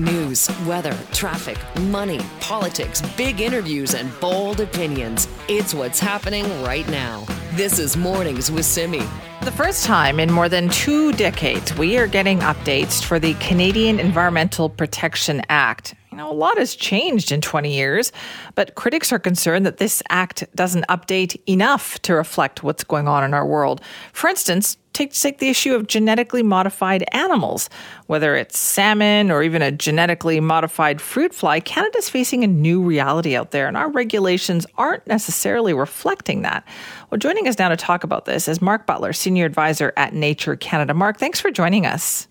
News, weather, traffic, money, politics, big interviews, and bold opinions. It's what's happening right now. This is Mornings with Simi. The first time in more than two decades, we are getting updates for the Canadian Environmental Protection Act. You know, a lot has changed in 20 years, but critics are concerned that this act doesn't update enough to reflect what's going on in our world. For instance, take, take the issue of genetically modified animals. Whether it's salmon or even a genetically modified fruit fly, Canada's facing a new reality out there, and our regulations aren't necessarily reflecting that. Well, joining us now to talk about this is Mark Butler, Senior Advisor at Nature Canada. Mark, thanks for joining us.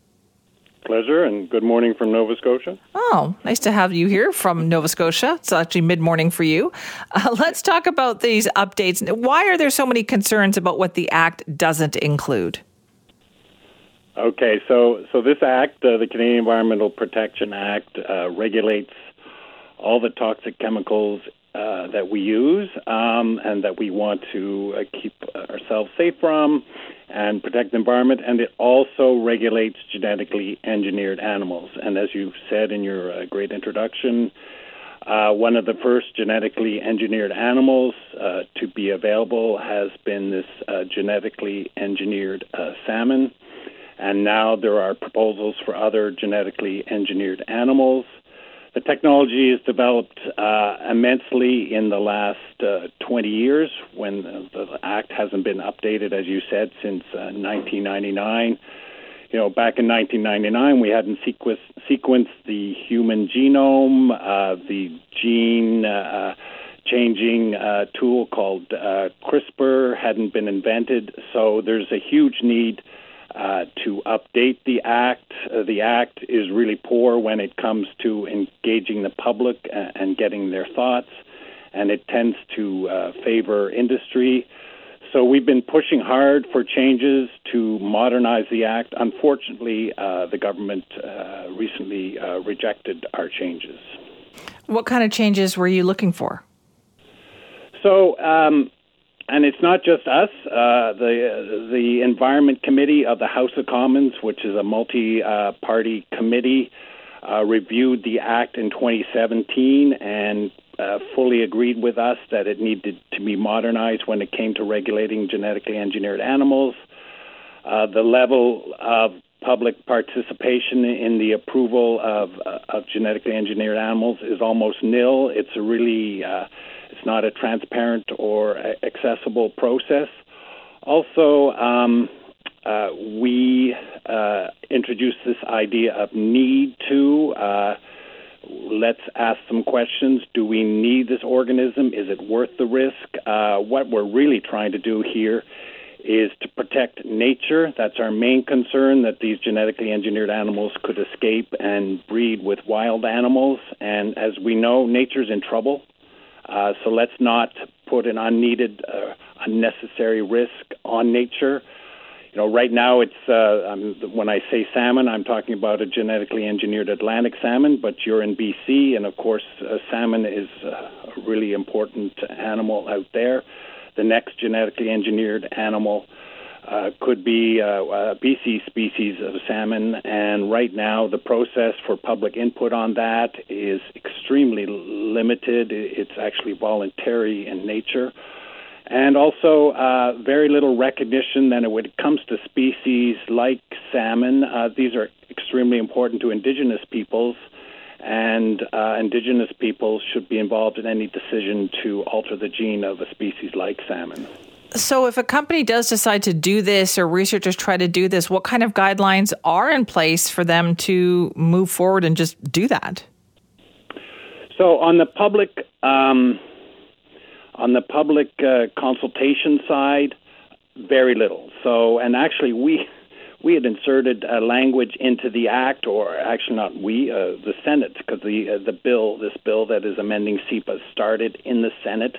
Pleasure, and good morning from Nova Scotia. Oh, nice to have you here from Nova Scotia. It's actually mid morning for you. Uh, let's talk about these updates. Why are there so many concerns about what the Act doesn't include? Okay, so so this act, uh, the Canadian Environmental Protection Act, uh, regulates all the toxic chemicals uh, that we use um, and that we want to uh, keep ourselves safe from and protect the environment. And it also regulates genetically engineered animals. And as you said in your uh, great introduction, uh, one of the first genetically engineered animals uh, to be available has been this uh, genetically engineered uh, salmon. And now there are proposals for other genetically engineered animals. The technology has developed uh, immensely in the last uh, 20 years when the Act hasn't been updated, as you said, since uh, 1999. You know, back in 1999, we hadn't sequenced, sequenced the human genome, uh, the gene uh, changing uh, tool called CRISPR hadn't been invented. So there's a huge need uh, to update the act. Uh, the act is really poor when it comes to engaging the public and, and getting their thoughts, and it tends to uh, favor industry. So we've been pushing hard for changes to modernize the act. Unfortunately, uh, the government uh, recently rejected our changes. What kind of changes were you looking for? So, um, and it's not just us. Uh, the the Environment Committee of the House of Commons, which is a multi-party committee, uh, reviewed the act in 2017 and uh, fully agreed with us that it needed to be modernized when it came to regulating genetically engineered animals. Uh, the level of public participation in the approval of, uh, of genetically engineered animals is almost nil. It's a really uh, it's not a transparent or accessible process. Also, um, uh, we uh, introduced this idea of need to. Uh, let's ask some questions. Do we need this organism? Is it worth the risk? Uh, what we're really trying to do here is to protect nature. That's our main concern that these genetically engineered animals could escape and breed with wild animals. And as we know, nature's in trouble. Uh, so let's not put an unneeded, uh, unnecessary risk on nature. You know, right now it's uh, when I say salmon, I'm talking about a genetically engineered Atlantic salmon. But you're in BC, and of course, uh, salmon is uh, a really important animal out there. The next genetically engineered animal uh, could be uh, a BC species of salmon, and right now the process for public input on that is extremely limited. It's actually voluntary in nature. And also, uh, very little recognition that when it comes to species like salmon, uh, these are extremely important to indigenous peoples, and uh, indigenous peoples should be involved in any decision to alter the gene of a species like salmon. So, if a company does decide to do this or researchers try to do this, what kind of guidelines are in place for them to move forward and just do that? So, on the public, um, on the public uh, consultation side, very little. So, and actually, we we had inserted uh, language into the act, or actually not we, uh, the Senate, because the uh, the bill, this bill that is amending CEPA, started in the Senate,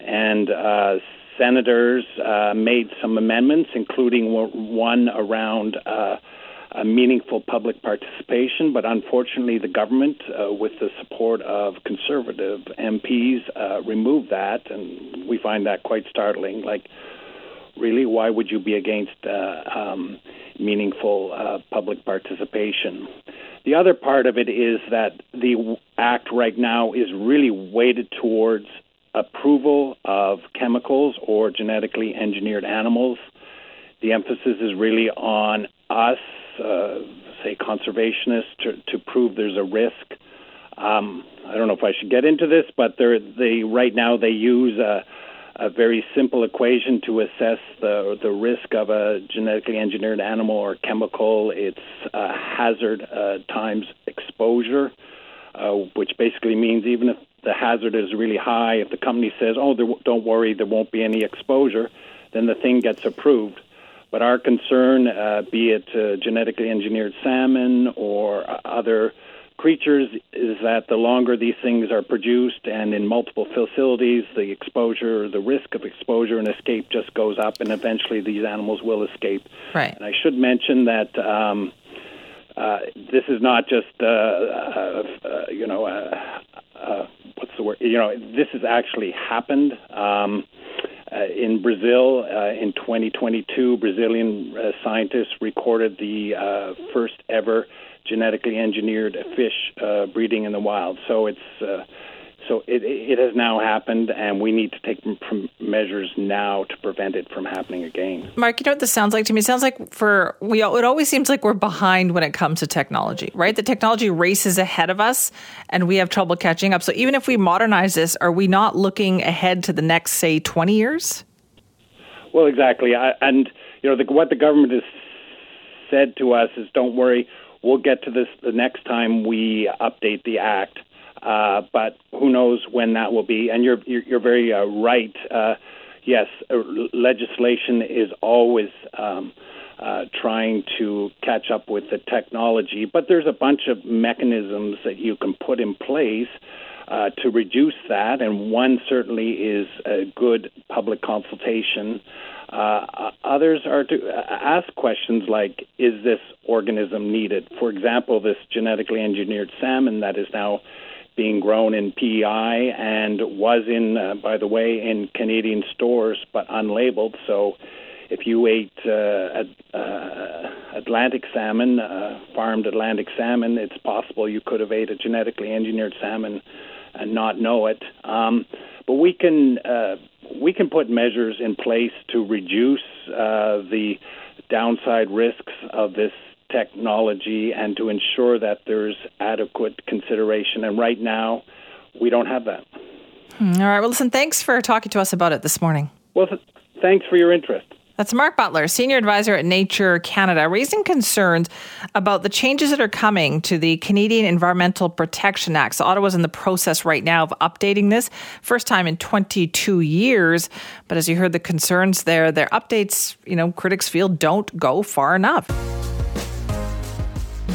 and uh, senators uh, made some amendments, including one around uh, meaningful public participation. But unfortunately, the government, uh, with the support of conservative MPs, uh, removed that, and we find that quite startling. Like, really, why would you be against uh, um, meaningful uh, public participation? The other part of it is that the act right now is really weighted towards approval of chemicals or genetically engineered animals. The emphasis is really on us, uh, say conservationists, to, to prove there's a risk. Um, I don't know if I should get into this, but they're, they right now they use a, a very simple equation to assess the the risk of a genetically engineered animal or chemical. It's hazard uh, times exposure, uh, which basically means even if the hazard is really high, if the company says, "Oh, there, don't worry, there won't be any exposure," then the thing gets approved. But our concern, uh, be it uh, genetically engineered salmon or other creatures, is that the longer these things are produced and in multiple facilities, the exposure, the risk of exposure and escape just goes up, and eventually these animals will escape. Right. And I should mention that. Um, uh, this is not just uh, uh, uh you know uh, uh, what's the word? You know, this has actually happened. Um, uh, in Brazil, uh, in 2022, Brazilian uh, scientists recorded the uh, first ever genetically engineered fish uh, breeding in the wild. So it's uh, so it, it has now happened, and we need to take measures now to prevent it from happening again. Mark, you know what this sounds like to me? It sounds like for we. It always seems like we're behind when it comes to technology, right? The technology races ahead of us, and we have trouble catching up. So even if we modernize this, are we not looking ahead to the next, say, twenty years? Well, exactly, I, and you know the, what the government has said to us is, "Don't worry, we'll get to this the next time we update the act." Uh, but who knows when that will be? And you're you're, you're very uh, right. Uh, yes, uh, legislation is always um, uh, trying to catch up with the technology, but there's a bunch of mechanisms that you can put in place. To reduce that, and one certainly is a good public consultation. Others are to ask questions like, is this organism needed? For example, this genetically engineered salmon that is now being grown in PEI and was in, uh, by the way, in Canadian stores but unlabeled. So if you ate uh, uh, Atlantic salmon, uh, farmed Atlantic salmon, it's possible you could have ate a genetically engineered salmon and not know it. Um, but we can uh, we can put measures in place to reduce uh, the downside risks of this technology and to ensure that there's adequate consideration. And right now, we don't have that. Hmm, all right. Well, listen, thanks for talking to us about it this morning. Well, th- thanks for your interest. That's Mark Butler, Senior Advisor at Nature Canada, raising concerns about the changes that are coming to the Canadian Environmental Protection Act. So Ottawa's in the process right now of updating this, first time in 22 years. But as you heard the concerns there, their updates, you know, critics feel don't go far enough.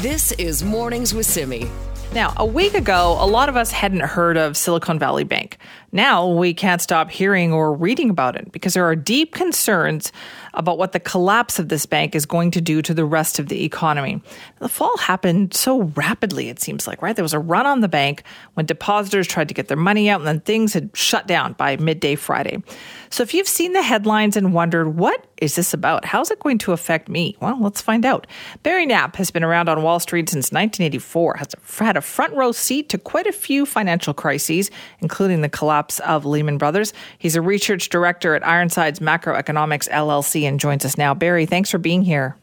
This is Mornings with Simi. Now, a week ago, a lot of us hadn't heard of Silicon Valley Bank. Now we can't stop hearing or reading about it because there are deep concerns about what the collapse of this bank is going to do to the rest of the economy. The fall happened so rapidly, it seems like, right? There was a run on the bank when depositors tried to get their money out, and then things had shut down by midday Friday. So if you've seen the headlines and wondered, what is this about? How's it going to affect me? Well, let's find out. Barry Knapp has been around on Wall Street since 1984, has had a front row seat to quite a few financial crises, including the collapse of Lehman Brothers. He's a research director at Ironsides Macroeconomics LLC and joins us now. Barry, thanks for being here.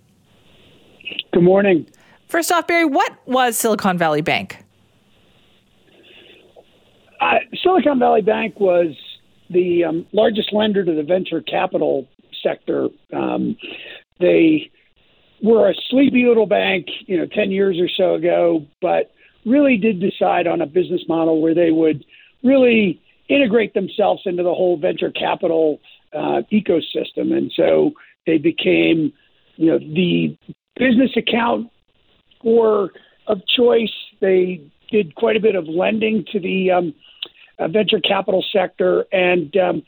Good morning. First off, Barry, what was Silicon Valley Bank? Uh, Silicon Valley Bank was the um, largest lender to the venture capital sector. Um, they were a sleepy little bank, you know, 10 years or so ago, but really did decide on a business model where they would really integrate themselves into the whole venture capital uh, ecosystem. And so they became, you know, the business account or of choice. They did quite a bit of lending to the um, uh, venture capital sector, and um,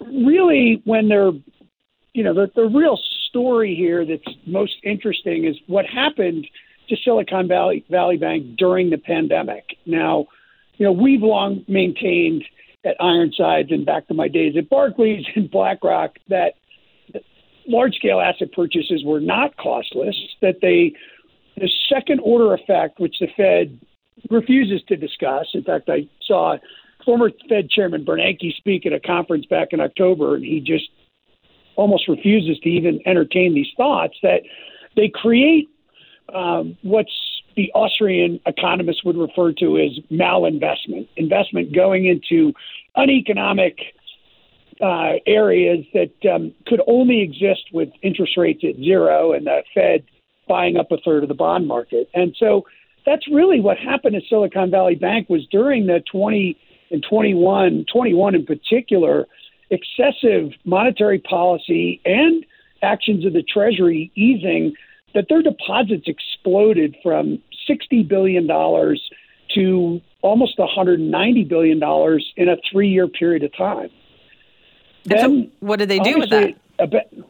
really, when they're, you know, the, the real story here that's most interesting is what happened to Silicon Valley Valley Bank during the pandemic. Now, you know, we've long maintained at Ironsides and back to my days at Barclays and BlackRock that large scale asset purchases were not costless, that they the second order effect, which the Fed refuses to discuss. In fact, I saw former Fed Chairman Bernanke speak at a conference back in October, and he just almost refuses to even entertain these thoughts that they create um, what's the Austrian economists would refer to as malinvestment, investment going into uneconomic uh, areas that um, could only exist with interest rates at zero and the Fed buying up a third of the bond market. And so that's really what happened at Silicon Valley Bank was during the 20 and 21, 21 in particular, excessive monetary policy and actions of the Treasury easing that their deposits exploded from $60 billion to almost $190 billion in a three year period of time. Then, so what did they do with that? Bit,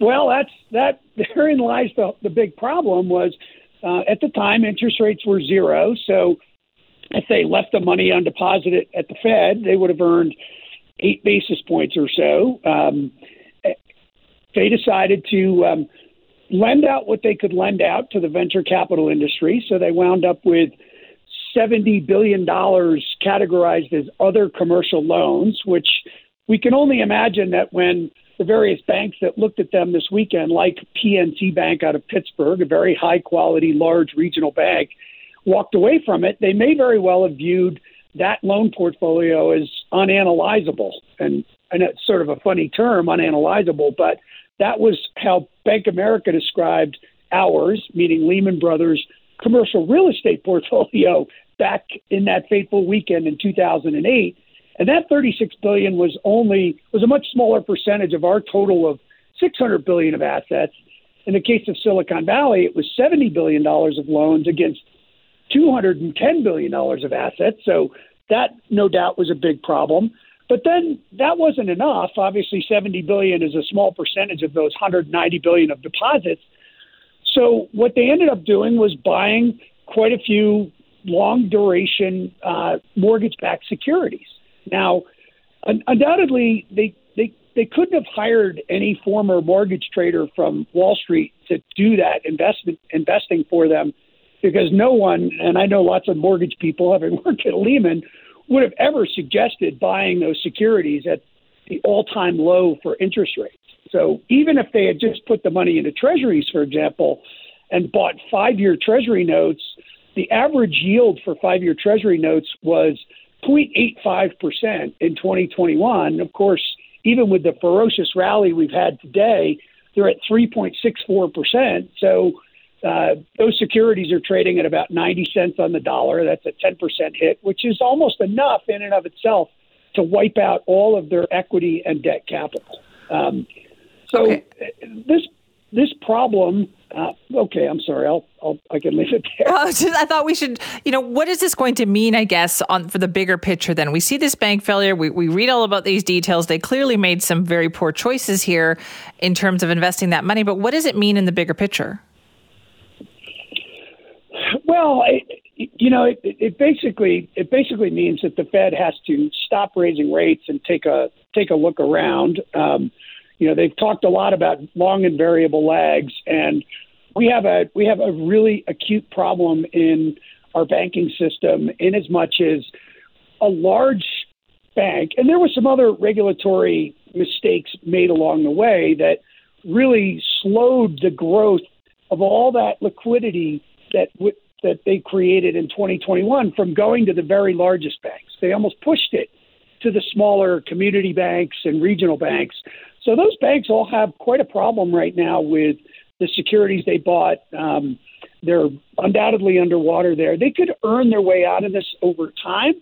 well, that's that. Therein lies the, the big problem. Was uh, at the time interest rates were zero, so if they left the money on undeposited at the Fed, they would have earned eight basis points or so. Um, they decided to um, lend out what they could lend out to the venture capital industry, so they wound up with $70 billion categorized as other commercial loans, which we can only imagine that when the various banks that looked at them this weekend, like PNC Bank out of Pittsburgh, a very high quality, large regional bank, walked away from it, they may very well have viewed that loan portfolio as unanalyzable. And, and it's sort of a funny term, unanalyzable, but that was how Bank America described ours, meaning Lehman Brothers' commercial real estate portfolio back in that fateful weekend in 2008 and that 36 billion was only was a much smaller percentage of our total of 600 billion of assets. In the case of Silicon Valley, it was 70 billion dollars of loans against 210 billion dollars of assets. So that no doubt was a big problem. But then that wasn't enough. Obviously, 70 billion is a small percentage of those 190 billion of deposits. So what they ended up doing was buying quite a few long duration uh, mortgage backed securities. Now, un- undoubtedly, they, they they couldn't have hired any former mortgage trader from Wall Street to do that investment investing for them, because no one, and I know lots of mortgage people having worked at Lehman, would have ever suggested buying those securities at the all-time low for interest rates. So even if they had just put the money into treasuries, for example, and bought five-year treasury notes, the average yield for five-year treasury notes was 0.85% in 2021. Of course, even with the ferocious rally we've had today, they're at 3.64%. So uh, those securities are trading at about 90 cents on the dollar. That's a 10% hit, which is almost enough in and of itself to wipe out all of their equity and debt capital. Um, so okay. this this problem uh, okay, I'm sorry. I'll, I'll I can leave it there. Well, I thought we should. You know, what is this going to mean? I guess on for the bigger picture. Then we see this bank failure. We we read all about these details. They clearly made some very poor choices here in terms of investing that money. But what does it mean in the bigger picture? Well, it, you know, it, it basically it basically means that the Fed has to stop raising rates and take a take a look around. Um, you know, they've talked a lot about long and variable lags, and we have a we have a really acute problem in our banking system in as much as a large bank, and there were some other regulatory mistakes made along the way that really slowed the growth of all that liquidity that w- that they created in 2021 from going to the very largest banks. They almost pushed it to the smaller community banks and regional banks so those banks all have quite a problem right now with the securities they bought. Um, they're undoubtedly underwater there. They could earn their way out of this over time.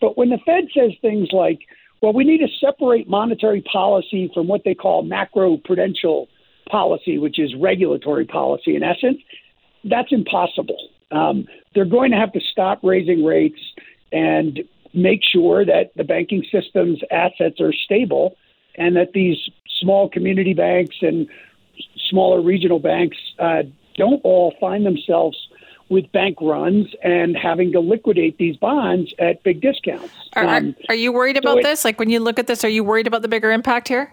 But when the Fed says things like, well, we need to separate monetary policy from what they call macro prudential policy, which is regulatory policy in essence, that's impossible. Um, they're going to have to stop raising rates and make sure that the banking system's assets are stable and that these small community banks and smaller regional banks uh, don't all find themselves with bank runs and having to liquidate these bonds at big discounts. Are, um, are you worried about so it, this? Like when you look at this, are you worried about the bigger impact here?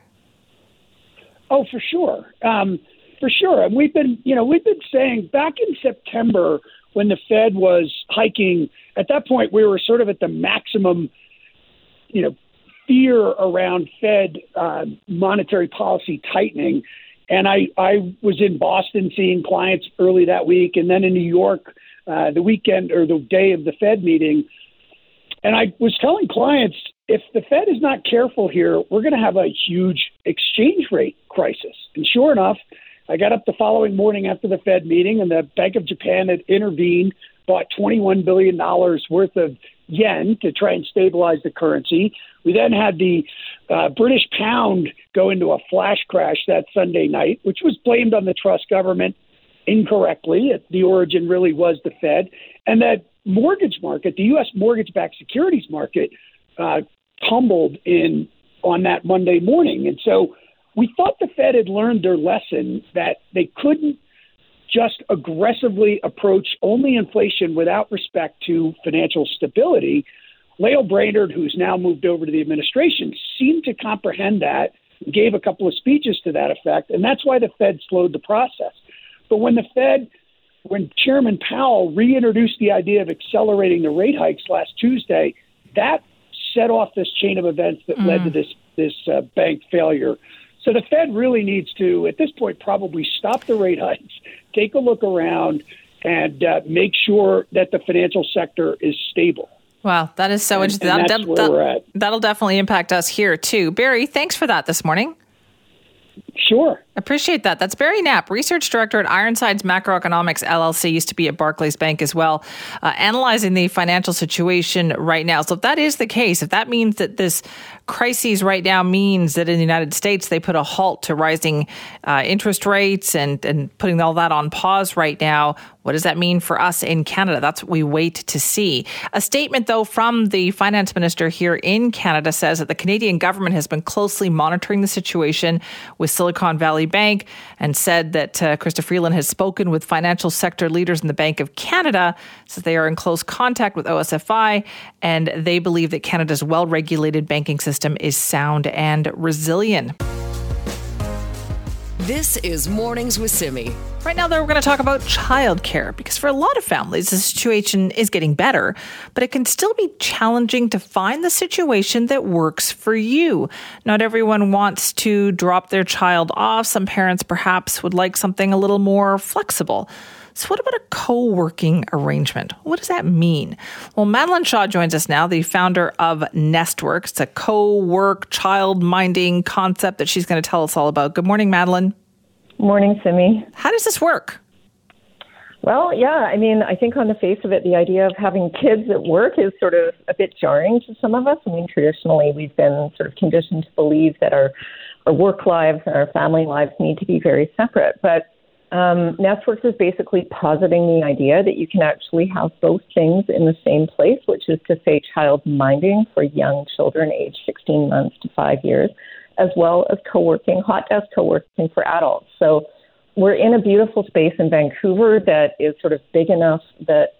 Oh, for sure. Um, for sure. And we've been, you know, we've been saying back in September when the Fed was hiking, at that point we were sort of at the maximum, you know, fear around Fed uh, monetary policy tightening. And I, I was in Boston seeing clients early that week, and then in New York uh, the weekend or the day of the Fed meeting. And I was telling clients if the Fed is not careful here, we're going to have a huge exchange rate crisis. And sure enough, I got up the following morning after the Fed meeting, and the Bank of Japan had intervened, bought $21 billion worth of yen to try and stabilize the currency. We then had the uh, British pound go into a flash crash that Sunday night, which was blamed on the Truss government incorrectly. The origin really was the Fed. And that mortgage market, the U.S. mortgage backed securities market, uh, tumbled in on that Monday morning. And so we thought the Fed had learned their lesson that they couldn't just aggressively approach only inflation without respect to financial stability. Lael Brainard, who's now moved over to the administration, seemed to comprehend that, gave a couple of speeches to that effect, and that's why the Fed slowed the process. But when the Fed, when Chairman Powell reintroduced the idea of accelerating the rate hikes last Tuesday, that set off this chain of events that mm. led to mm. this this uh, bank failure. So the Fed really needs to, at this point, probably stop the rate hikes, take a look around, and uh, make sure that the financial sector is stable. Wow, that is so and, interesting. And that, that, that'll definitely impact us here too. Barry, thanks for that this morning. Sure. Appreciate that. That's Barry Knapp, research director at Ironsides Macroeconomics LLC, used to be at Barclays Bank as well, uh, analyzing the financial situation right now. So, if that is the case, if that means that this crisis right now means that in the United States they put a halt to rising uh, interest rates and, and putting all that on pause right now. What does that mean for us in Canada? That's what we wait to see. A statement, though, from the finance minister here in Canada says that the Canadian government has been closely monitoring the situation with Silicon Valley Bank and said that uh, Chrystia Freeland has spoken with financial sector leaders in the Bank of Canada, says they are in close contact with OSFI, and they believe that Canada's well regulated banking system is sound and resilient. This is Mornings with Simi. Right now, though, we're going to talk about childcare because for a lot of families, the situation is getting better, but it can still be challenging to find the situation that works for you. Not everyone wants to drop their child off. Some parents perhaps would like something a little more flexible. So, what about a co working arrangement? What does that mean? Well, Madeline Shaw joins us now, the founder of Nestwork. It's a co work child minding concept that she's going to tell us all about. Good morning, Madeline. Morning, Simi. How does this work? Well, yeah, I mean, I think on the face of it, the idea of having kids at work is sort of a bit jarring to some of us. I mean, traditionally, we've been sort of conditioned to believe that our, our work lives and our family lives need to be very separate. But um, Nestworks is basically positing the idea that you can actually have both things in the same place, which is to say, child minding for young children aged 16 months to five years, as well as co working, hot desk co working for adults. So we're in a beautiful space in Vancouver that is sort of big enough that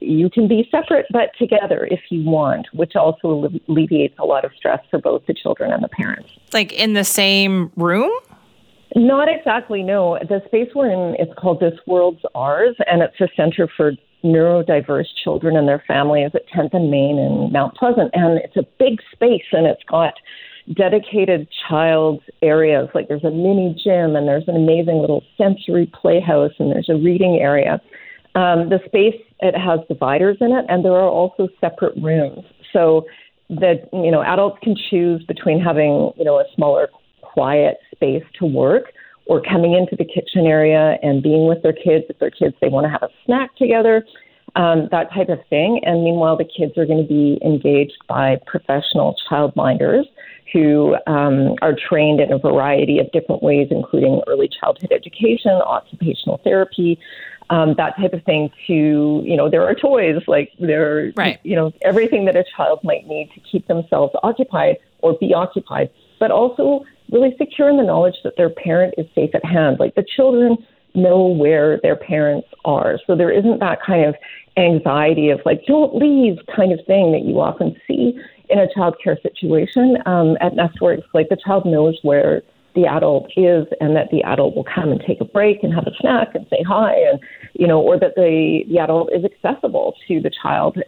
you can be separate but together if you want, which also alleviates a lot of stress for both the children and the parents. Like in the same room? Not exactly, no. The space we're in, it's called This World's Ours, and it's a center for neurodiverse children and their families at 10th and Main in Mount Pleasant. And it's a big space, and it's got dedicated child areas. Like there's a mini gym, and there's an amazing little sensory playhouse, and there's a reading area. Um, the space, it has dividers in it, and there are also separate rooms. So that, you know, adults can choose between having, you know, a smaller quiet space to work or coming into the kitchen area and being with their kids. If their kids, they want to have a snack together, um, that type of thing. And meanwhile, the kids are going to be engaged by professional childminders who um, are trained in a variety of different ways, including early childhood education, occupational therapy, um, that type of thing. To you know, there are toys like there, right. you know, everything that a child might need to keep themselves occupied or be occupied, but also really secure in the knowledge that their parent is safe at hand. Like the children know where their parents are, so there isn't that kind of anxiety of like don't leave kind of thing that you often see in a child care situation um, at Nestworks. Like the child knows where the adult is and that the adult will come and take a break and have a snack and say hi and you know or that the the adult is accessible to the child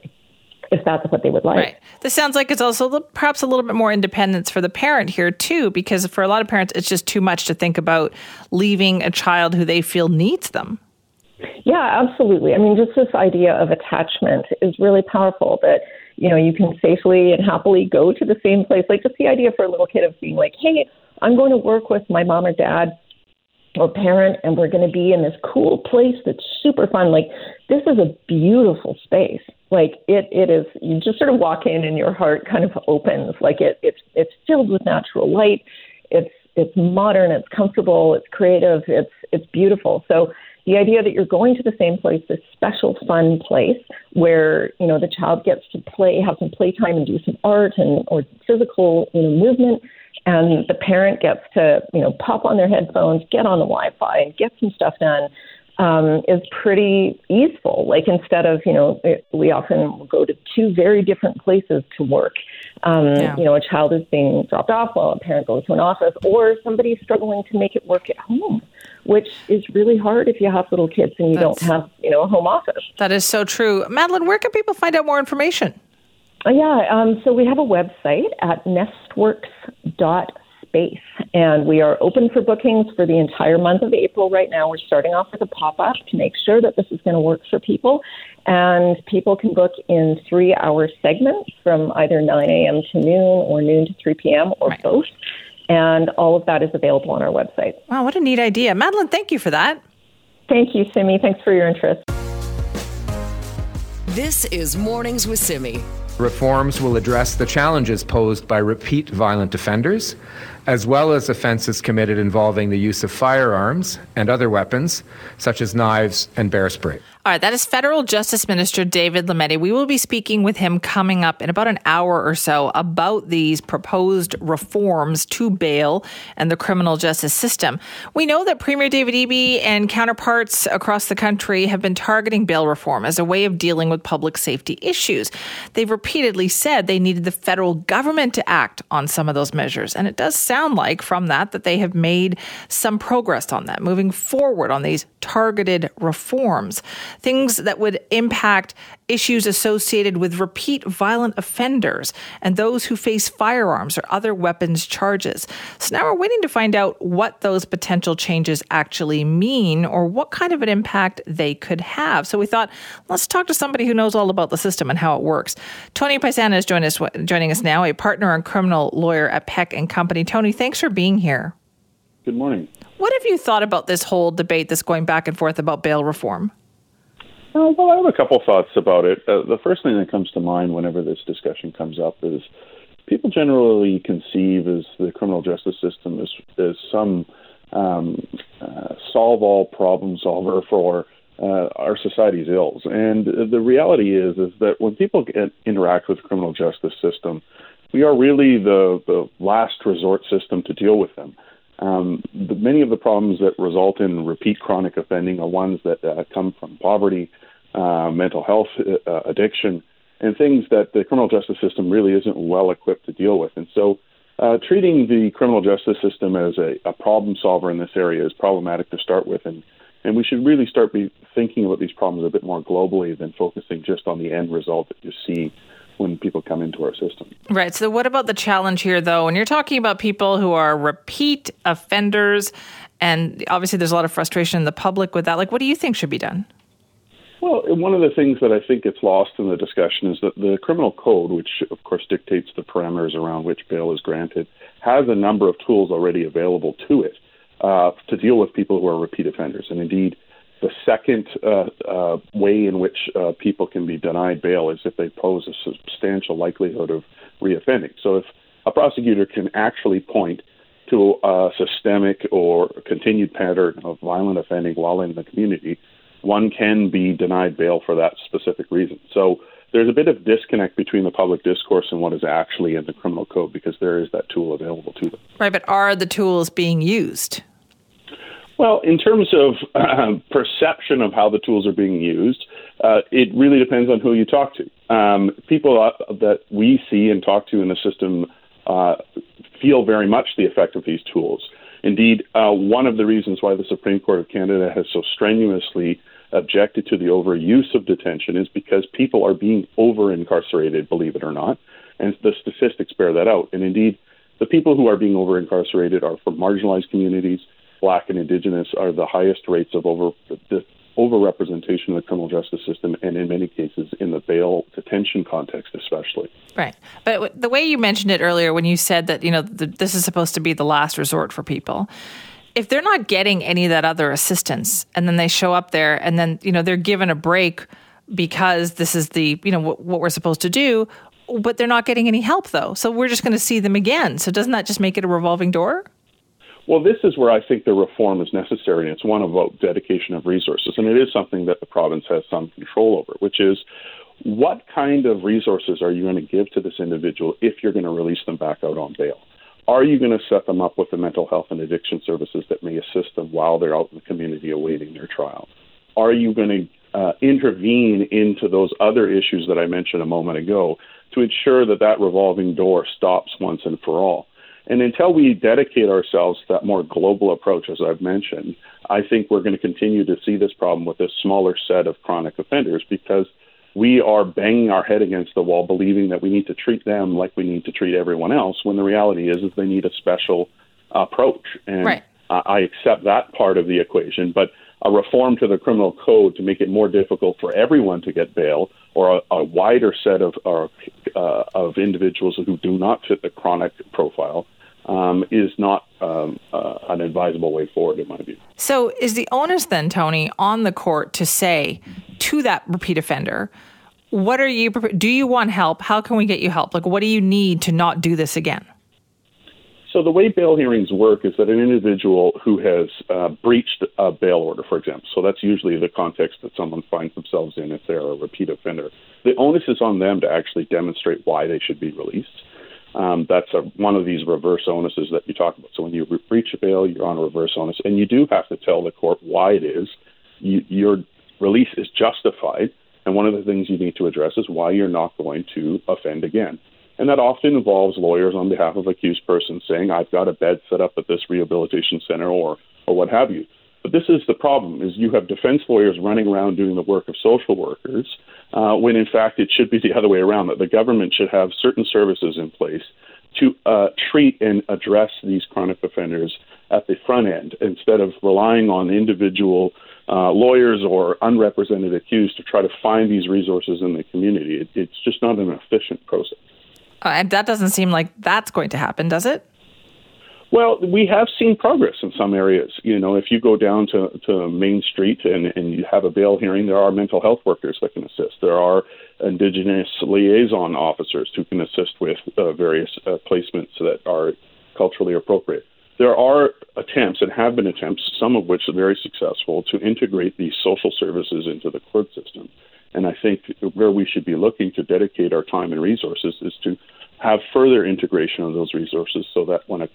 if that's what they would like. Right. This sounds like it's also perhaps a little bit more independence for the parent here too, because for a lot of parents, it's just too much to think about leaving a child who they feel needs them. Yeah, absolutely. I mean, just this idea of attachment is really powerful. That you know you can safely and happily go to the same place. Like just the idea for a little kid of being like, hey, I'm going to work with my mom or dad or parent and we're going to be in this cool place that's super fun like this is a beautiful space like it it is you just sort of walk in and your heart kind of opens. Like it it's it's filled with natural light. It's it's modern it's comfortable it's creative it's it's beautiful. So the idea that you're going to the same place this special fun place where you know the child gets to play have some playtime and do some art and or physical you know movement and the parent gets to you know pop on their headphones, get on the Wi-Fi, and get some stuff done um, is pretty easeful. Like instead of you know we often go to two very different places to work. Um, yeah. You know, a child is being dropped off while a parent goes to an office, or somebody's struggling to make it work at home, which is really hard if you have little kids and you That's, don't have you know a home office. That is so true, Madeline. Where can people find out more information? Uh, yeah, um, so we have a website at nestworks.space, and we are open for bookings for the entire month of April right now. We're starting off with a pop up to make sure that this is going to work for people, and people can book in three hour segments from either 9 a.m. to noon or noon to 3 p.m. or right. both. And all of that is available on our website. Wow, what a neat idea. Madeline, thank you for that. Thank you, Simi. Thanks for your interest. This is Mornings with Simi. Reforms will address the challenges posed by repeat violent offenders, as well as offenses committed involving the use of firearms and other weapons, such as knives and bear spray. All right, that is Federal Justice Minister David Lametti. We will be speaking with him coming up in about an hour or so about these proposed reforms to bail and the criminal justice system. We know that Premier David Eby and counterparts across the country have been targeting bail reform as a way of dealing with public safety issues. They've repeatedly said they needed the federal government to act on some of those measures, and it does sound like from that that they have made some progress on that, moving forward on these targeted reforms things that would impact issues associated with repeat violent offenders and those who face firearms or other weapons charges. So now we're waiting to find out what those potential changes actually mean or what kind of an impact they could have. So we thought, let's talk to somebody who knows all about the system and how it works. Tony Paisana is joining us, joining us now, a partner and criminal lawyer at Peck and Company. Tony, thanks for being here. Good morning. What have you thought about this whole debate that's going back and forth about bail reform? Uh, well, I have a couple thoughts about it. Uh, the first thing that comes to mind whenever this discussion comes up is people generally conceive as the criminal justice system as, as some um, uh, solve all problem solver for uh, our society's ills. And the reality is is that when people get, interact with the criminal justice system, we are really the, the last resort system to deal with them. Um, the, many of the problems that result in repeat chronic offending are ones that uh, come from poverty, uh, mental health, uh, addiction, and things that the criminal justice system really isn't well equipped to deal with. And so, uh, treating the criminal justice system as a, a, problem solver in this area is problematic to start with, and and we should really start be thinking about these problems a bit more globally than focusing just on the end result that you see when people come into our system. Right. So, what about the challenge here, though? When you're talking about people who are repeat offenders, and obviously there's a lot of frustration in the public with that, like, what do you think should be done? Well, one of the things that I think gets lost in the discussion is that the criminal code, which of course dictates the parameters around which bail is granted, has a number of tools already available to it uh, to deal with people who are repeat offenders. And indeed, the second uh, uh, way in which uh, people can be denied bail is if they pose a substantial likelihood of reoffending. So if a prosecutor can actually point to a systemic or continued pattern of violent offending while in the community, one can be denied bail for that specific reason. So there's a bit of disconnect between the public discourse and what is actually in the criminal code because there is that tool available to them. Right, but are the tools being used? Well, in terms of uh, perception of how the tools are being used, uh, it really depends on who you talk to. Um, people uh, that we see and talk to in the system uh, feel very much the effect of these tools. Indeed, uh, one of the reasons why the Supreme Court of Canada has so strenuously objected to the overuse of detention is because people are being over incarcerated, believe it or not, and the statistics bear that out. And indeed, the people who are being over incarcerated are from marginalized communities. Black and Indigenous are the highest rates of over overrepresentation in the criminal justice system, and in many cases in the bail detention context, especially. Right, but the way you mentioned it earlier, when you said that you know the, this is supposed to be the last resort for people, if they're not getting any of that other assistance, and then they show up there, and then you know they're given a break because this is the you know what we're supposed to do, but they're not getting any help though, so we're just going to see them again. So doesn't that just make it a revolving door? Well, this is where I think the reform is necessary, and it's one about dedication of resources, and it is something that the province has some control over, which is what kind of resources are you going to give to this individual if you're going to release them back out on bail? Are you going to set them up with the mental health and addiction services that may assist them while they're out in the community awaiting their trial? Are you going to uh, intervene into those other issues that I mentioned a moment ago to ensure that that revolving door stops once and for all? And until we dedicate ourselves to that more global approach, as I've mentioned, I think we're going to continue to see this problem with this smaller set of chronic offenders because we are banging our head against the wall, believing that we need to treat them like we need to treat everyone else, when the reality is, is they need a special approach. And right. I accept that part of the equation, but a reform to the criminal code to make it more difficult for everyone to get bail, or a, a wider set of uh, of individuals who do not fit the chronic profile, um, is not um, uh, an advisable way forward, in my view. So, is the onus then, Tony, on the court to say to that repeat offender, "What are you? Do you want help? How can we get you help? Like, what do you need to not do this again?" So the way bail hearings work is that an individual who has uh, breached a bail order, for example, so that's usually the context that someone finds themselves in if they're a repeat offender. The onus is on them to actually demonstrate why they should be released. Um, that's a, one of these reverse onuses that you talk about. So when you re- breach a bail, you're on a reverse onus, and you do have to tell the court why it is you, your release is justified. And one of the things you need to address is why you're not going to offend again. And that often involves lawyers on behalf of accused persons saying, I've got a bed set up at this rehabilitation center or, or what have you. But this is the problem: is you have defense lawyers running around doing the work of social workers, uh, when in fact it should be the other way around. That the government should have certain services in place to uh, treat and address these chronic offenders at the front end, instead of relying on individual uh, lawyers or unrepresented accused to try to find these resources in the community. It, it's just not an efficient process. Uh, and that doesn't seem like that's going to happen, does it? Well, we have seen progress in some areas. You know, if you go down to, to Main Street and, and you have a bail hearing, there are mental health workers that can assist. There are Indigenous liaison officers who can assist with uh, various uh, placements that are culturally appropriate. There are attempts, and have been attempts, some of which are very successful, to integrate these social services into the court system. And I think where we should be looking to dedicate our time and resources is to have further integration of those resources so that when a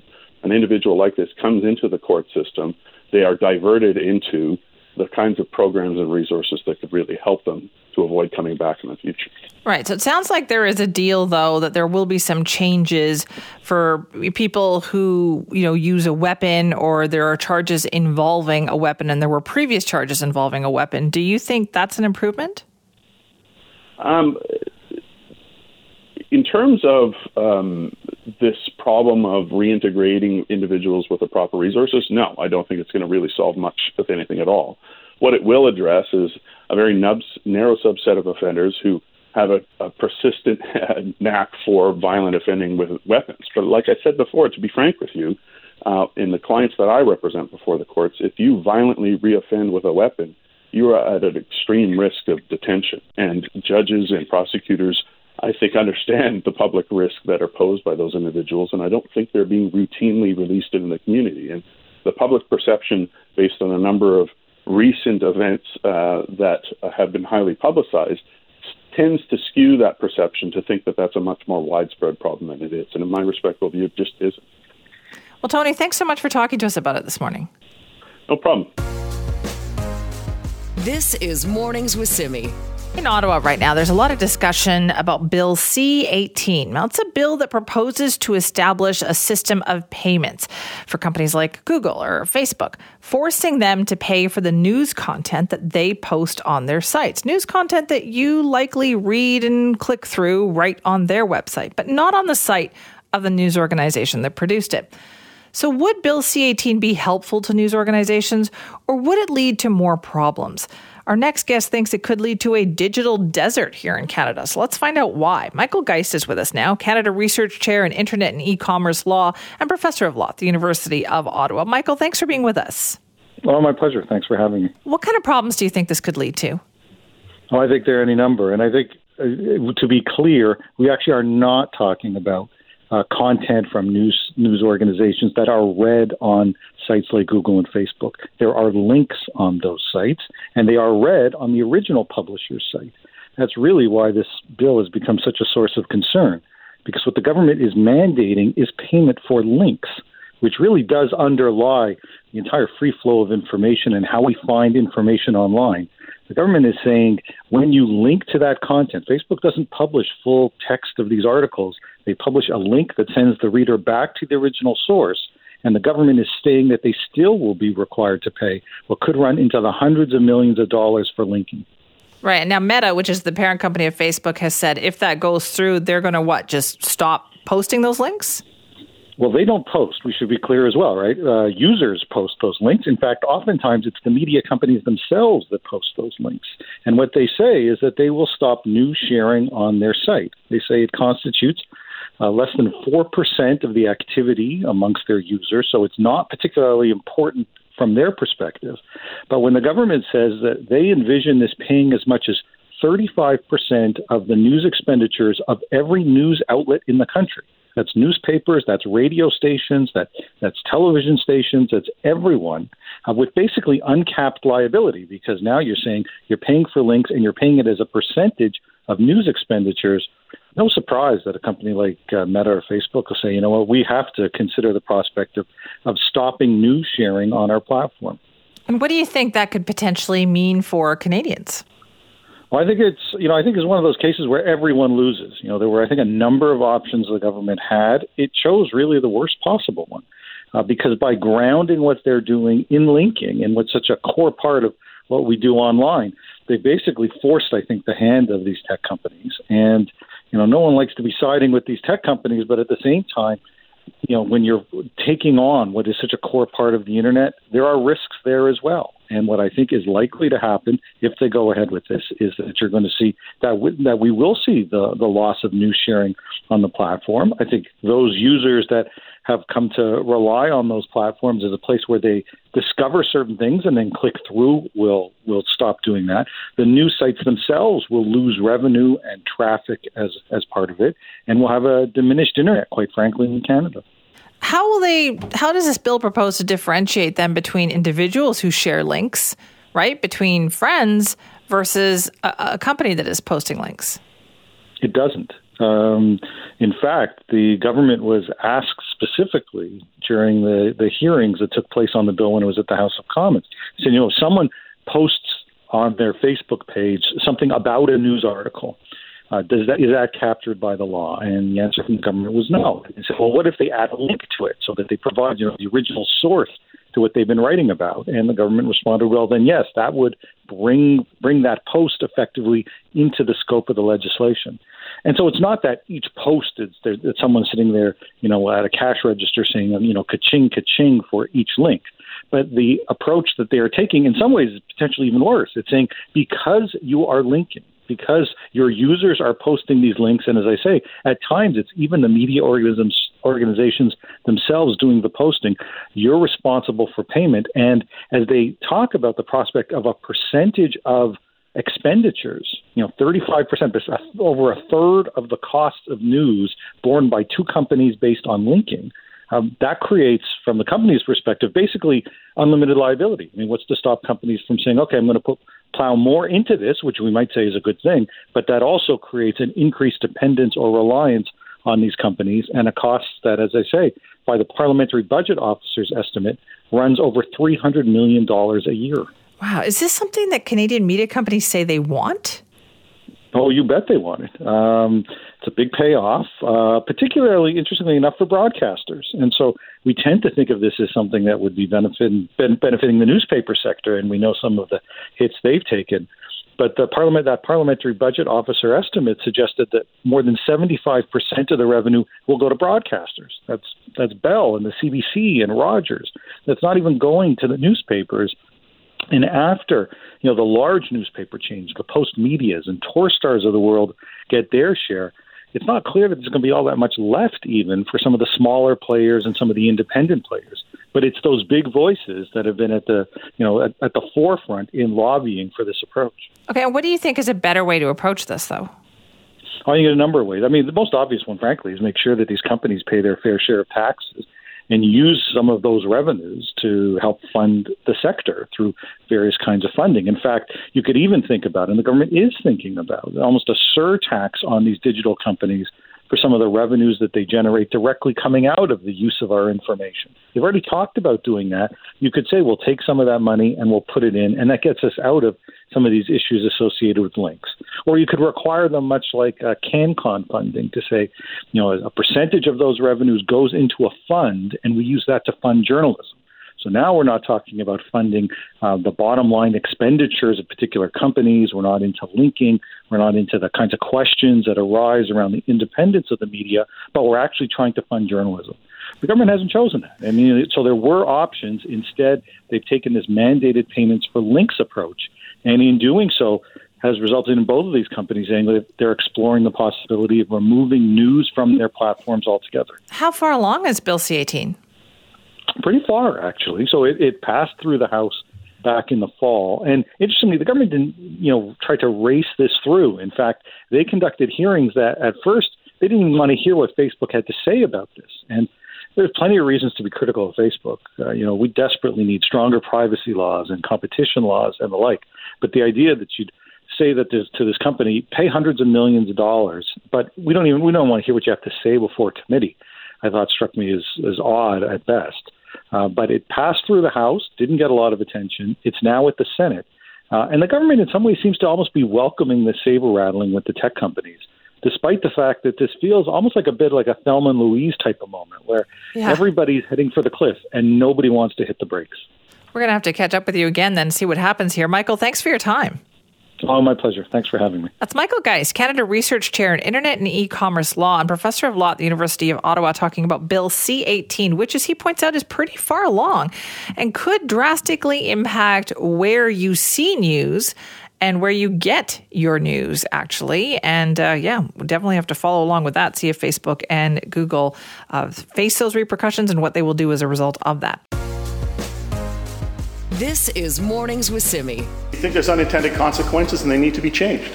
an individual like this comes into the court system, they are diverted into the kinds of programs and resources that could really help them to avoid coming back in the future. Right. So it sounds like there is a deal, though, that there will be some changes for people who, you know, use a weapon or there are charges involving a weapon and there were previous charges involving a weapon. Do you think that's an improvement? Um, in terms of um, this problem of reintegrating individuals with the proper resources, no, I don't think it's going to really solve much, if anything at all. What it will address is a very nubs, narrow subset of offenders who have a, a persistent knack for violent offending with weapons. But like I said before, to be frank with you, uh, in the clients that I represent before the courts, if you violently reoffend with a weapon, you are at an extreme risk of detention. And judges and prosecutors I think, understand the public risk that are posed by those individuals, and I don't think they're being routinely released in the community. And the public perception, based on a number of recent events uh, that have been highly publicized, tends to skew that perception to think that that's a much more widespread problem than it is. And in my respectful view, it just isn't. Well, Tony, thanks so much for talking to us about it this morning. No problem. This is Mornings with Simi. In Ottawa right now, there's a lot of discussion about Bill C 18. Now, it's a bill that proposes to establish a system of payments for companies like Google or Facebook, forcing them to pay for the news content that they post on their sites. News content that you likely read and click through right on their website, but not on the site of the news organization that produced it. So, would Bill C 18 be helpful to news organizations, or would it lead to more problems? Our next guest thinks it could lead to a digital desert here in Canada. So let's find out why. Michael Geist is with us now, Canada Research Chair in Internet and E-commerce Law and Professor of Law at the University of Ottawa. Michael, thanks for being with us. Well, my pleasure. Thanks for having me. What kind of problems do you think this could lead to? Oh, I think there are any number. And I think, uh, to be clear, we actually are not talking about uh, content from news news organizations that are read on sites like Google and Facebook. There are links on those sites, and they are read on the original publisher's site. That's really why this bill has become such a source of concern, because what the government is mandating is payment for links, which really does underlie the entire free flow of information and how we find information online. The government is saying when you link to that content, Facebook doesn't publish full text of these articles. They publish a link that sends the reader back to the original source. And the government is saying that they still will be required to pay what could run into the hundreds of millions of dollars for linking. Right. And now Meta, which is the parent company of Facebook, has said if that goes through, they're going to what? Just stop posting those links? Well, they don't post. We should be clear as well, right? Uh, users post those links. In fact, oftentimes it's the media companies themselves that post those links. And what they say is that they will stop news sharing on their site. They say it constitutes uh, less than 4% of the activity amongst their users, so it's not particularly important from their perspective. But when the government says that they envision this paying as much as 35% of the news expenditures of every news outlet in the country, that's newspapers, that's radio stations, that that's television stations, that's everyone uh, with basically uncapped liability because now you're saying you're paying for links and you're paying it as a percentage of news expenditures. No surprise that a company like uh, Meta or Facebook will say, you know what, we have to consider the prospect of, of stopping news sharing on our platform. And what do you think that could potentially mean for Canadians? Well, I think it's you know I think it's one of those cases where everyone loses. You know, there were I think a number of options the government had. It chose really the worst possible one uh, because by grounding what they're doing in linking and what's such a core part of what we do online, they basically forced I think the hand of these tech companies. And you know, no one likes to be siding with these tech companies, but at the same time, you know, when you're taking on what is such a core part of the internet, there are risks there as well. And what I think is likely to happen if they go ahead with this is that you're going to see that that we will see the the loss of news sharing on the platform. I think those users that have come to rely on those platforms as a place where they discover certain things and then click through will will stop doing that. The news sites themselves will lose revenue and traffic as as part of it, and we'll have a diminished internet, quite frankly, in Canada. How will they? How does this bill propose to differentiate them between individuals who share links, right, between friends versus a, a company that is posting links? It doesn't. Um, in fact, the government was asked specifically during the, the hearings that took place on the bill when it was at the House of Commons. Said, you know, if someone posts on their Facebook page something about a news article, uh, does that is that captured by the law? And the answer from the government was no. They said, well, what if they add a link to it so that they provide you know the original source to what they've been writing about? And the government responded, well, then yes, that would bring bring that post effectively into the scope of the legislation. And so it's not that each post is there, that someone's sitting there, you know, at a cash register saying, you know, ka-ching, ka-ching for each link. But the approach that they are taking in some ways is potentially even worse. It's saying because you are linking, because your users are posting these links, and as I say, at times it's even the media organisms, organizations themselves doing the posting, you're responsible for payment. And as they talk about the prospect of a percentage of expenditures, you know, 35%, over a third of the cost of news borne by two companies based on linking. Um, that creates, from the company's perspective, basically unlimited liability. I mean, what's to stop companies from saying, okay, I'm going to put plow more into this, which we might say is a good thing, but that also creates an increased dependence or reliance on these companies and a cost that, as I say, by the Parliamentary Budget Officer's estimate, runs over $300 million a year. Wow. Is this something that Canadian media companies say they want? Oh, you bet they want it. Um, it's a big payoff, uh, particularly interestingly enough for broadcasters. And so we tend to think of this as something that would be benefiting, benefiting the newspaper sector, and we know some of the hits they've taken. But the parliament, that parliamentary budget officer estimate suggested that more than 75% of the revenue will go to broadcasters. That's that's Bell and the CBC and Rogers. That's not even going to the newspapers. And after you know the large newspaper chains, the Postmedias and Torstars of the world get their share, it's not clear that there's going to be all that much left even for some of the smaller players and some of the independent players. But it's those big voices that have been at the you know at, at the forefront in lobbying for this approach. Okay, and what do you think is a better way to approach this, though? I think a number of ways. I mean, the most obvious one, frankly, is make sure that these companies pay their fair share of taxes and use some of those revenues to help fund the sector through various kinds of funding. In fact, you could even think about, and the government is thinking about, almost a surtax on these digital companies for some of the revenues that they generate directly coming out of the use of our information. They've already talked about doing that. You could say we'll take some of that money and we'll put it in, and that gets us out of some of these issues associated with links. Or you could require them, much like uh, CanCon funding, to say, you know, a percentage of those revenues goes into a fund, and we use that to fund journalism. So now we're not talking about funding uh, the bottom line expenditures of particular companies. We're not into linking. We're not into the kinds of questions that arise around the independence of the media, but we're actually trying to fund journalism. The government hasn't chosen that. I mean, so there were options. Instead, they've taken this mandated payments for links approach. And in doing so, has resulted in both of these companies saying that they're exploring the possibility of removing news from their platforms altogether. How far along is Bill C 18? Pretty far actually. So it, it passed through the House back in the fall. And interestingly, the government didn't, you know, try to race this through. In fact, they conducted hearings that at first they didn't even want to hear what Facebook had to say about this. And there's plenty of reasons to be critical of Facebook. Uh, you know, we desperately need stronger privacy laws and competition laws and the like. But the idea that you'd say that this, to this company, pay hundreds of millions of dollars, but we don't even we don't want to hear what you have to say before a committee. I thought struck me as as odd at best. Uh, but it passed through the House, didn't get a lot of attention. It's now at the Senate. Uh, and the government, in some ways, seems to almost be welcoming the saber rattling with the tech companies, despite the fact that this feels almost like a bit like a Thelma and Louise type of moment where yeah. everybody's heading for the cliff and nobody wants to hit the brakes. We're going to have to catch up with you again then, see what happens here. Michael, thanks for your time. Oh, my pleasure. Thanks for having me. That's Michael Geist, Canada Research Chair in Internet and E-commerce Law and Professor of Law at the University of Ottawa, talking about Bill C-18, which, as he points out, is pretty far along and could drastically impact where you see news and where you get your news, actually. And uh, yeah, we definitely have to follow along with that, see if Facebook and Google uh, face those repercussions and what they will do as a result of that. This is Mornings with Simi. We think there's unintended consequences and they need to be changed.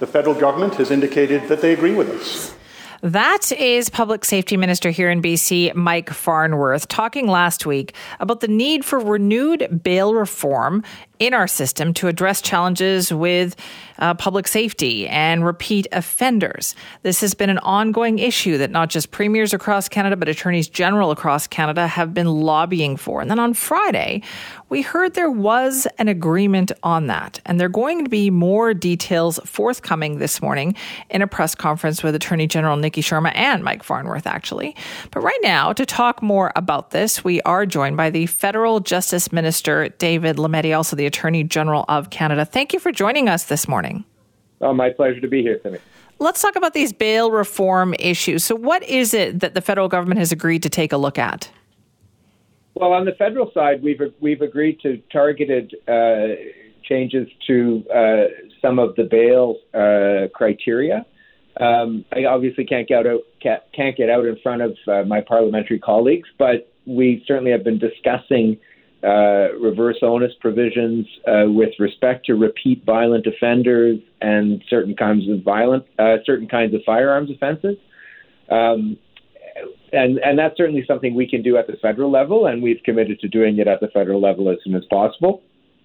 The federal government has indicated that they agree with us. That is Public Safety Minister here in BC, Mike Farnworth, talking last week about the need for renewed bail reform in our system to address challenges with uh, public safety and repeat offenders. This has been an ongoing issue that not just premiers across Canada, but attorneys general across Canada have been lobbying for. And then on Friday, we heard there was an agreement on that. And there are going to be more details forthcoming this morning in a press conference with Attorney General Niki Sharma and Mike Farnworth, actually. But right now, to talk more about this, we are joined by the Federal Justice Minister, David Lametti, also the Attorney General of Canada. Thank you for joining us this morning. Oh, my pleasure to be here, Simi. Let's talk about these bail reform issues. So, what is it that the federal government has agreed to take a look at? Well, on the federal side, we've we've agreed to targeted uh, changes to uh, some of the bail uh, criteria. Um, I obviously can't get out can't get out in front of uh, my parliamentary colleagues, but we certainly have been discussing uh, reverse onus provisions uh, with respect to repeat violent offenders and certain kinds of violent, uh, certain kinds of firearms offenses. Um, and and that's certainly something we can do at the federal level, and we've committed to doing it at the federal level as soon as possible.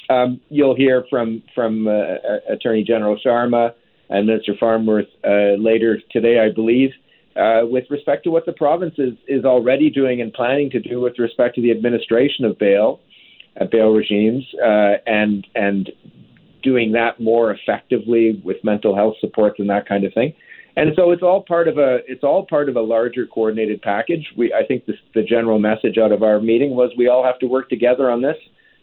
Um, you'll hear from from uh, Attorney General Sharma and Minister Farnworth uh, later today, I believe, uh, with respect to what the province is, is already doing and planning to do with respect to the administration of bail, uh, bail regimes, uh, and and doing that more effectively with mental health supports and that kind of thing. And so it's all part of a it's all part of a larger coordinated package. We I think this, the general message out of our meeting was we all have to work together on this.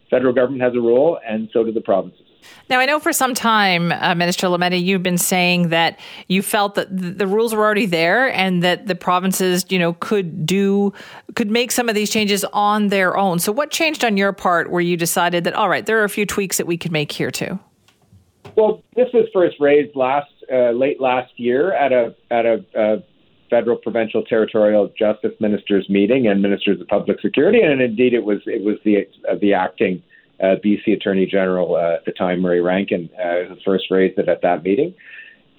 Federal government has a role, and so do the provinces. Now, I know for some time, uh, Minister Lametti, you've been saying that you felt that the rules were already there and that the provinces, you know, could do, could make some of these changes on their own. So, what changed on your part where you decided that, all right, there are a few tweaks that we could make here too? Well, this was first raised last uh, late last year at a at a uh, federal, provincial, territorial justice ministers meeting and ministers of public security, and indeed it was it was the uh, the acting uh, BC Attorney General uh, at the time, Murray Rankin, uh, first raised it at that meeting.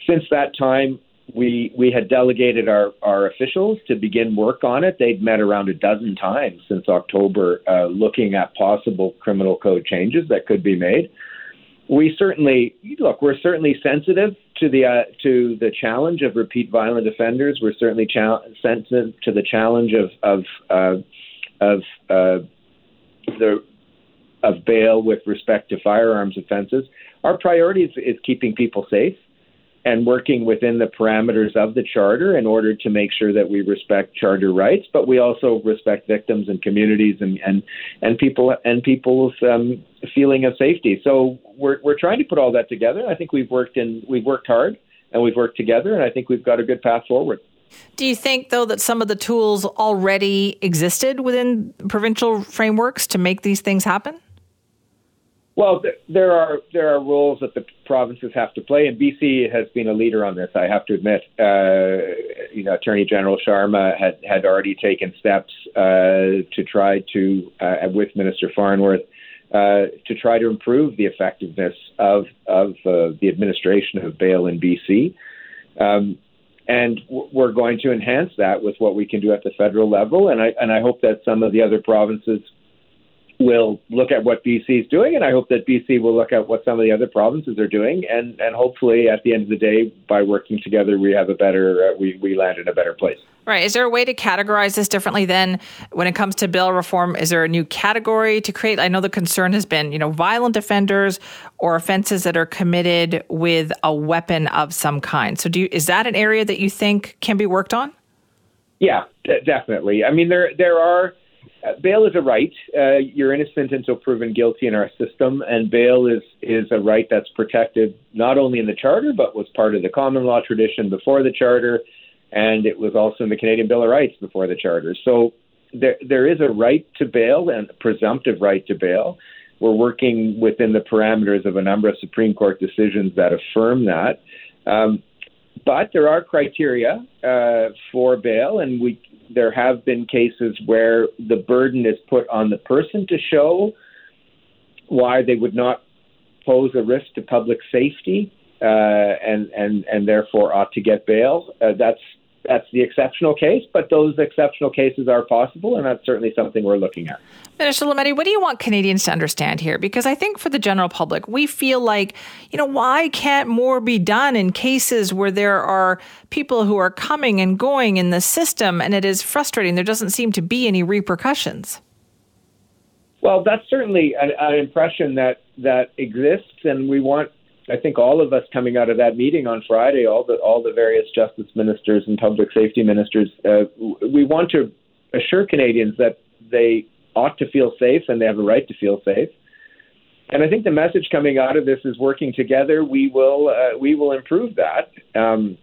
Since that time, we we had delegated our our officials to begin work on it. They'd met around a dozen times since October, uh, looking at possible criminal code changes that could be made we certainly look. We're certainly sensitive to the uh, to the challenge of repeat violent offenders. We're certainly cha- sensitive to the challenge of of uh, of uh, the of bail with respect to firearms offenses. Our priority is, is keeping people safe and working within the parameters of the charter in order to make sure that we respect charter rights, but we also respect victims and communities and and and people and people's um, feeling of safety. So we're we're trying to put all that together. I think we've worked in we've worked hard and we've worked together, and I think we've got a good path forward. Do you think, though, that some of the tools already existed within provincial frameworks to make these things happen? Well, th- there are there are roles that the provinces have to play, and BC has been a leader on this. I have to admit, uh, you know, Attorney General Sharma had had already taken steps uh, to try to, uh, with Minister Farnworth, uh, to try to improve the effectiveness of of uh, the administration of bail in BC. Um, and we're going to enhance that with what we can do at the federal level, and I and I hope that some of the other provinces will look at what BC is doing, and I hope that BC will look at what some of the other provinces are doing, and, and hopefully at the end of the day, by working together, we have a better uh, we we land in a better place. Right. Is there a way to categorize this differently then when it comes to bail reform? Is there a new category to create? I know the concern has been, you know, violent offenders or offenses that are committed with a weapon of some kind. So do you, is that an area that you think can be worked on? Yeah, d- definitely. I mean, there there are bail is a right. Uh, you're innocent until proven guilty in our system, and bail is is a right that's protected not only in the charter but was part of the common law tradition before the charter, and it was also in the Canadian Bill of Rights before the charter. So there there is a right to bail and a presumptive right to bail. We're working within the parameters of a number of Supreme Court decisions that affirm that. Um, but there are criteria uh, for bail, and we there have been cases where the burden is put on the person to show why they would not pose a risk to public safety uh, and and and therefore ought to get bail. Uh, that's that's the exceptional case, but those exceptional cases are possible, and that's certainly something we're looking at. Minister Lametti, what do you want Canadians to understand here? Because I think for the general public, we feel like, you know, why can't more be done in cases where there are people who are coming and going in the system, and it is frustrating. There doesn't seem to be any repercussions. Well, that's certainly an, an impression that that exists, and we want I think all of us coming out of that meeting on Friday, all the all the various justice ministers and public safety ministers, uh, we want to assure Canadians that they ought to feel safe and they have a right to feel safe. And I think the message coming out of this is working together. We will uh, we will improve that. Um,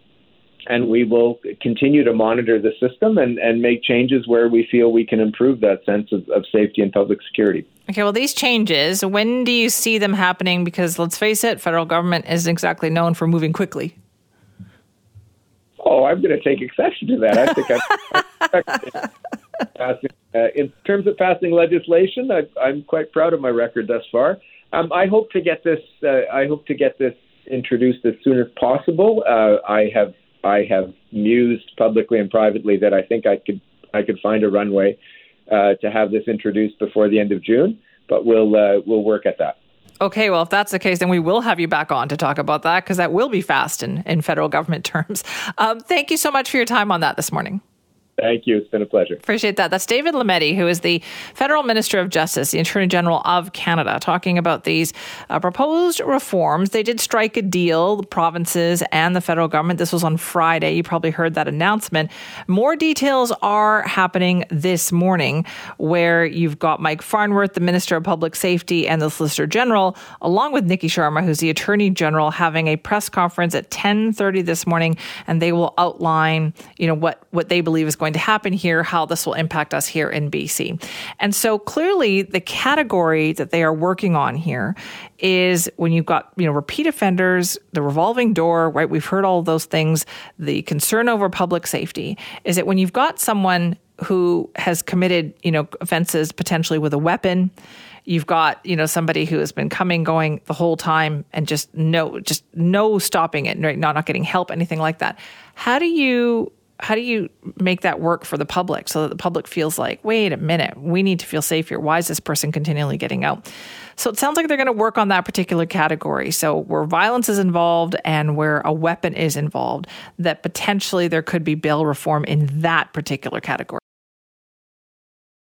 and we will continue to monitor the system and, and make changes where we feel we can improve that sense of, of safety and public security. Okay, well, these changes, when do you see them happening? Because let's face it, federal government isn't exactly known for moving quickly. Oh, I'm going to take exception to that. I think I'm. passing, uh, in terms of passing legislation, I, I'm quite proud of my record thus far. Um, I hope to get this. Uh, I hope to get this introduced as soon as possible. Uh, I have I have mused publicly and privately that I think I could I could find a runway uh, to have this introduced before the end of June, but we'll uh, we'll work at that. Okay, well, if that's the case, then we will have you back on to talk about that because that will be fast in, in federal government terms. Um, thank you so much for your time on that this morning. Thank you. It's been a pleasure. Appreciate that. That's David Lametti, who is the Federal Minister of Justice, the Attorney General of Canada, talking about these uh, proposed reforms. They did strike a deal, the provinces and the federal government. This was on Friday. You probably heard that announcement. More details are happening this morning, where you've got Mike Farnworth, the Minister of Public Safety, and the Solicitor General, along with Niki Sharma, who's the Attorney General, having a press conference at 10:30 this morning, and they will outline, you know, what what they believe is going going to happen here, how this will impact us here in BC. And so clearly the category that they are working on here is when you've got, you know, repeat offenders, the revolving door, right? We've heard all those things, the concern over public safety is that when you've got someone who has committed, you know, offenses potentially with a weapon, you've got you know somebody who has been coming going the whole time and just no just no stopping it right not not getting help anything like that how do you how do you make that work for the public so that the public feels like, wait a minute, we need to feel safe here. Why is this person continually getting out? So it sounds like they're going to work on that particular category. So where violence is involved and where a weapon is involved, that potentially there could be bail reform in that particular category.